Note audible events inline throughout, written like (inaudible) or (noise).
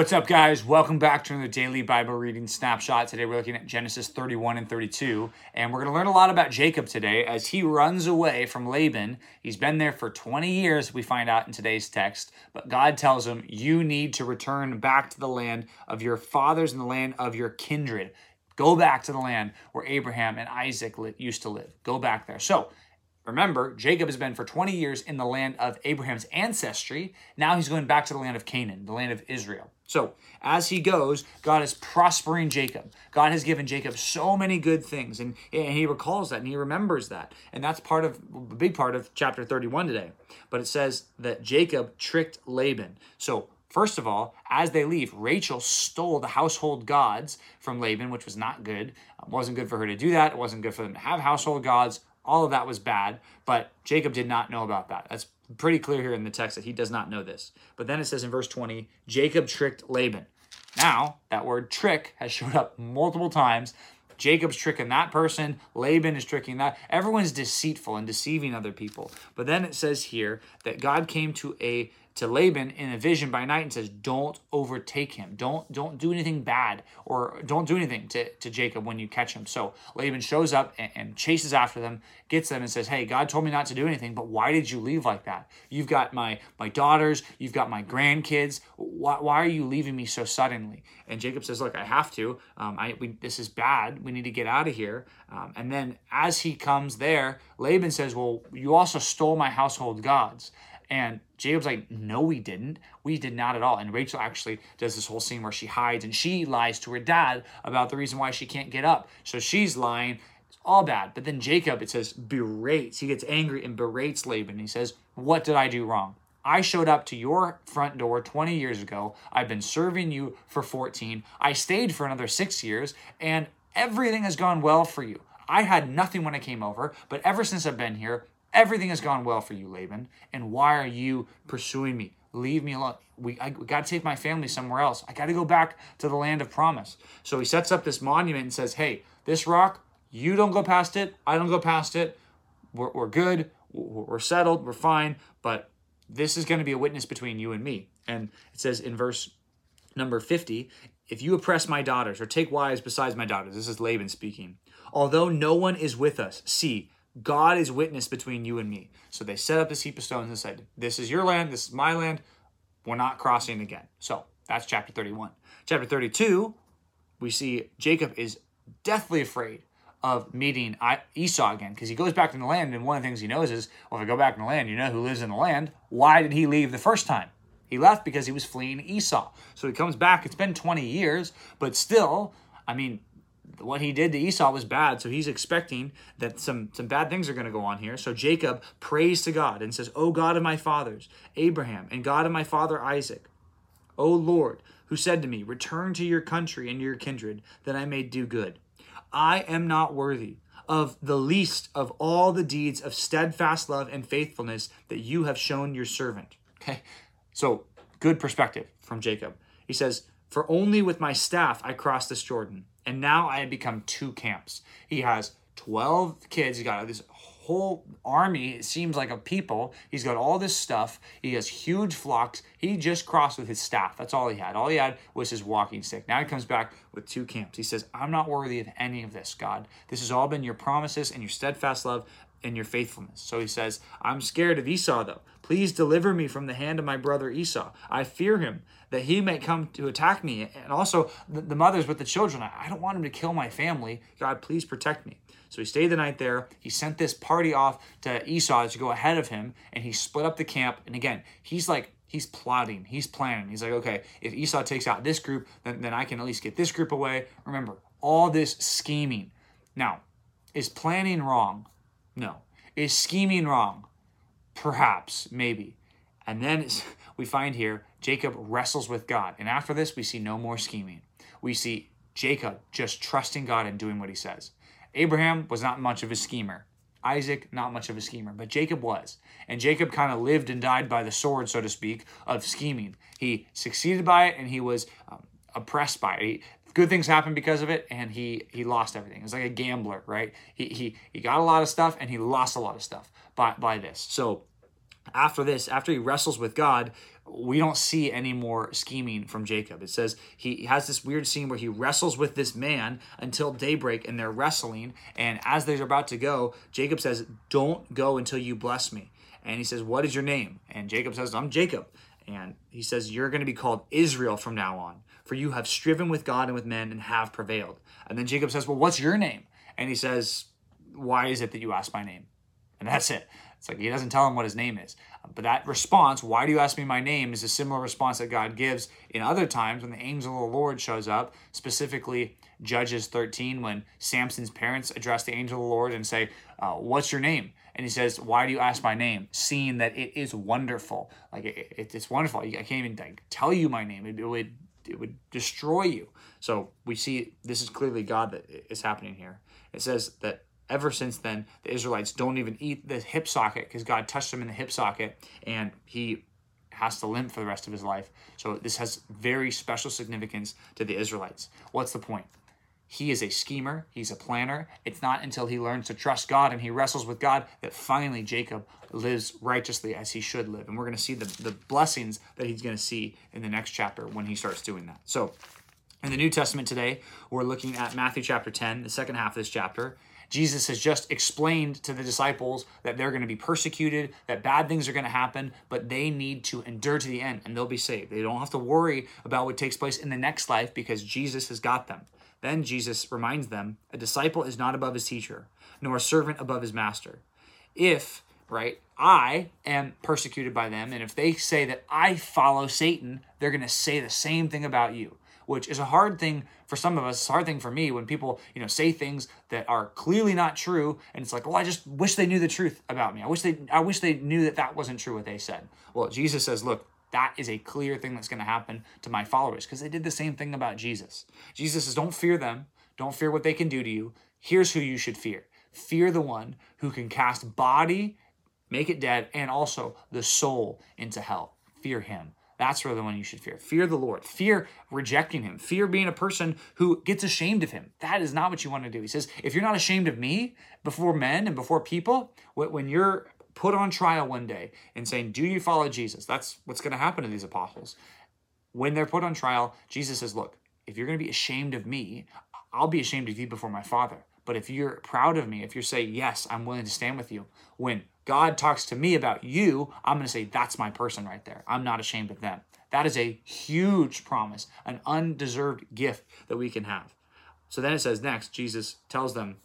What's up, guys? Welcome back to another daily Bible reading snapshot. Today we're looking at Genesis 31 and 32, and we're going to learn a lot about Jacob today as he runs away from Laban. He's been there for 20 years, we find out in today's text, but God tells him, You need to return back to the land of your fathers and the land of your kindred. Go back to the land where Abraham and Isaac used to live. Go back there. So, Remember, Jacob has been for 20 years in the land of Abraham's ancestry. Now he's going back to the land of Canaan, the land of Israel. So, as he goes, God is prospering Jacob. God has given Jacob so many good things, and, and he recalls that and he remembers that. And that's part of a big part of chapter 31 today. But it says that Jacob tricked Laban. So, First of all, as they leave, Rachel stole the household gods from Laban, which was not good. It wasn't good for her to do that. It wasn't good for them to have household gods. All of that was bad, but Jacob did not know about that. That's pretty clear here in the text that he does not know this. But then it says in verse 20, Jacob tricked Laban. Now, that word trick has showed up multiple times. Jacob's tricking that person, Laban is tricking that. Everyone's deceitful and deceiving other people. But then it says here that God came to a to Laban in a vision by night and says, Don't overtake him. Don't don't do anything bad or don't do anything to, to Jacob when you catch him. So Laban shows up and, and, chases after them, gets them and says, Hey, God told me not to do anything, but why did you leave like that? You've got my my daughters, you've got my grandkids. Why, why are you leaving me so suddenly? And Jacob says, Look, I have to. Um, I we, this is bad. We need to get out of here. Um, and then as he comes there, Laban says, Well, you also stole my household gods. And Jacob's like, no, we didn't. We did not at all. And Rachel actually does this whole scene where she hides and she lies to her dad about the reason why she can't get up. So she's lying. It's all bad. But then Jacob, it says, berates. He gets angry and berates Laban. He says, What did I do wrong? I showed up to your front door 20 years ago. I've been serving you for 14. I stayed for another six years, and everything has gone well for you. I had nothing when I came over, but ever since I've been here, Everything has gone well for you, Laban. And why are you pursuing me? Leave me alone. We, I, we got to take my family somewhere else. I got to go back to the land of promise. So he sets up this monument and says, Hey, this rock, you don't go past it. I don't go past it. We're, we're good. We're, we're settled. We're fine. But this is going to be a witness between you and me. And it says in verse number 50 if you oppress my daughters or take wives besides my daughters, this is Laban speaking. Although no one is with us, see, God is witness between you and me. So they set up this heap of stones and said, This is your land, this is my land. We're not crossing again. So that's chapter 31. Chapter 32, we see Jacob is deathly afraid of meeting Esau again because he goes back to the land. And one of the things he knows is, well, if I go back in the land, you know who lives in the land. Why did he leave the first time? He left because he was fleeing Esau. So he comes back. It's been 20 years, but still, I mean, what he did to Esau was bad, so he's expecting that some, some bad things are going to go on here. So Jacob prays to God and says, O God of my fathers, Abraham, and God of my father Isaac, O Lord, who said to me, Return to your country and your kindred, that I may do good. I am not worthy of the least of all the deeds of steadfast love and faithfulness that you have shown your servant. Okay, so good perspective from Jacob. He says, For only with my staff I crossed this Jordan and now I had become two camps. He has 12 kids. He's got this whole army, it seems like, of people. He's got all this stuff. He has huge flocks. He just crossed with his staff. That's all he had. All he had was his walking stick. Now he comes back with two camps. He says, I'm not worthy of any of this, God. This has all been your promises and your steadfast love and your faithfulness. So he says, I'm scared of Esau, though. Please deliver me from the hand of my brother Esau. I fear him that he may come to attack me. And also the, the mothers with the children. I, I don't want him to kill my family. God, please protect me. So he stayed the night there. He sent this party off to Esau to go ahead of him, and he split up the camp. And again, he's like, he's plotting, he's planning. He's like, okay, if Esau takes out this group, then, then I can at least get this group away. Remember, all this scheming. Now, is planning wrong? No. Is scheming wrong? Perhaps, maybe. And then (laughs) we find here Jacob wrestles with God. And after this, we see no more scheming. We see Jacob just trusting God and doing what he says. Abraham was not much of a schemer. Isaac, not much of a schemer, but Jacob was. And Jacob kind of lived and died by the sword, so to speak, of scheming. He succeeded by it and he was um, oppressed by it. He, good things happened because of it and he he lost everything. It's like a gambler, right? He he he got a lot of stuff and he lost a lot of stuff by by this. So after this, after he wrestles with God, we don't see any more scheming from Jacob. It says he has this weird scene where he wrestles with this man until daybreak and they're wrestling. And as they're about to go, Jacob says, Don't go until you bless me. And he says, What is your name? And Jacob says, I'm Jacob. And he says, You're going to be called Israel from now on, for you have striven with God and with men and have prevailed. And then Jacob says, Well, what's your name? And he says, Why is it that you ask my name? And that's it. It's like he doesn't tell him what his name is. But that response, why do you ask me my name, is a similar response that God gives in other times when the angel of the Lord shows up, specifically Judges 13, when Samson's parents address the angel of the Lord and say, uh, What's your name? And he says, Why do you ask my name? Seeing that it is wonderful. Like it, it, it's wonderful. I can't even like, tell you my name. It, it would it would destroy you. So we see this is clearly God that is happening here. It says that ever since then, the Israelites don't even eat the hip socket because God touched him in the hip socket and he has to limp for the rest of his life. So this has very special significance to the Israelites. What's the point? He is a schemer, he's a planner. It's not until he learns to trust God and he wrestles with God that finally Jacob lives righteously as he should live. And we're going to see the, the blessings that he's going to see in the next chapter when he starts doing that. So, in the New Testament today, we're looking at Matthew chapter 10, the second half of this chapter. Jesus has just explained to the disciples that they're going to be persecuted, that bad things are going to happen, but they need to endure to the end and they'll be saved. They don't have to worry about what takes place in the next life because Jesus has got them. Then Jesus reminds them a disciple is not above his teacher, nor a servant above his master. If, right, I am persecuted by them, and if they say that I follow Satan, they're going to say the same thing about you which is a hard thing for some of us. Hard thing for me when people, you know, say things that are clearly not true, and it's like, well, I just wish they knew the truth about me. I wish they, I wish they knew that that wasn't true what they said. Well, Jesus says, look, that is a clear thing that's going to happen to my followers because they did the same thing about Jesus. Jesus says, don't fear them, don't fear what they can do to you. Here's who you should fear. Fear the one who can cast body, make it dead, and also the soul into hell. Fear him. That's really the one you should fear. Fear the Lord. Fear rejecting him. Fear being a person who gets ashamed of him. That is not what you want to do. He says, if you're not ashamed of me before men and before people, when you're put on trial one day and saying, Do you follow Jesus? That's what's going to happen to these apostles. When they're put on trial, Jesus says, Look, if you're going to be ashamed of me, I'll be ashamed of you before my Father. But if you're proud of me, if you're saying, Yes, I'm willing to stand with you, when God talks to me about you, I'm going to say, That's my person right there. I'm not ashamed of them. That is a huge promise, an undeserved gift that we can have. So then it says next, Jesus tells them,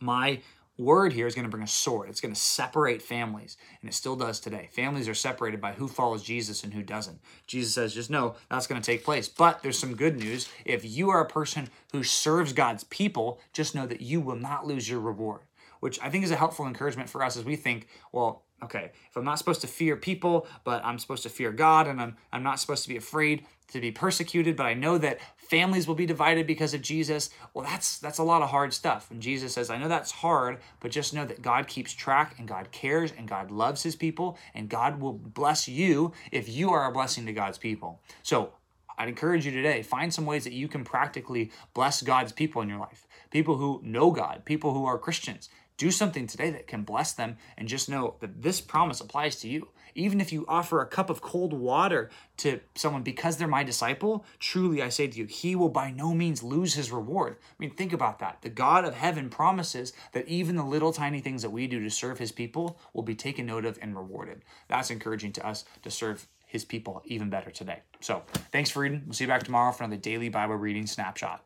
My word here is going to bring a sword. It's going to separate families, and it still does today. Families are separated by who follows Jesus and who doesn't. Jesus says, just know that's going to take place. But there's some good news. If you are a person who serves God's people, just know that you will not lose your reward, which I think is a helpful encouragement for us as we think, well, okay, if I'm not supposed to fear people, but I'm supposed to fear God, and I'm, I'm not supposed to be afraid to be persecuted, but I know that families will be divided because of Jesus. Well, that's that's a lot of hard stuff. And Jesus says, I know that's hard, but just know that God keeps track and God cares and God loves his people and God will bless you if you are a blessing to God's people. So I'd encourage you today, find some ways that you can practically bless God's people in your life. People who know God, people who are Christians. Do something today that can bless them and just know that this promise applies to you. Even if you offer a cup of cold water to someone because they're my disciple, truly I say to you, he will by no means lose his reward. I mean, think about that. The God of heaven promises that even the little tiny things that we do to serve his people will be taken note of and rewarded. That's encouraging to us to serve his people even better today. So, thanks for reading. We'll see you back tomorrow for another daily Bible reading snapshot.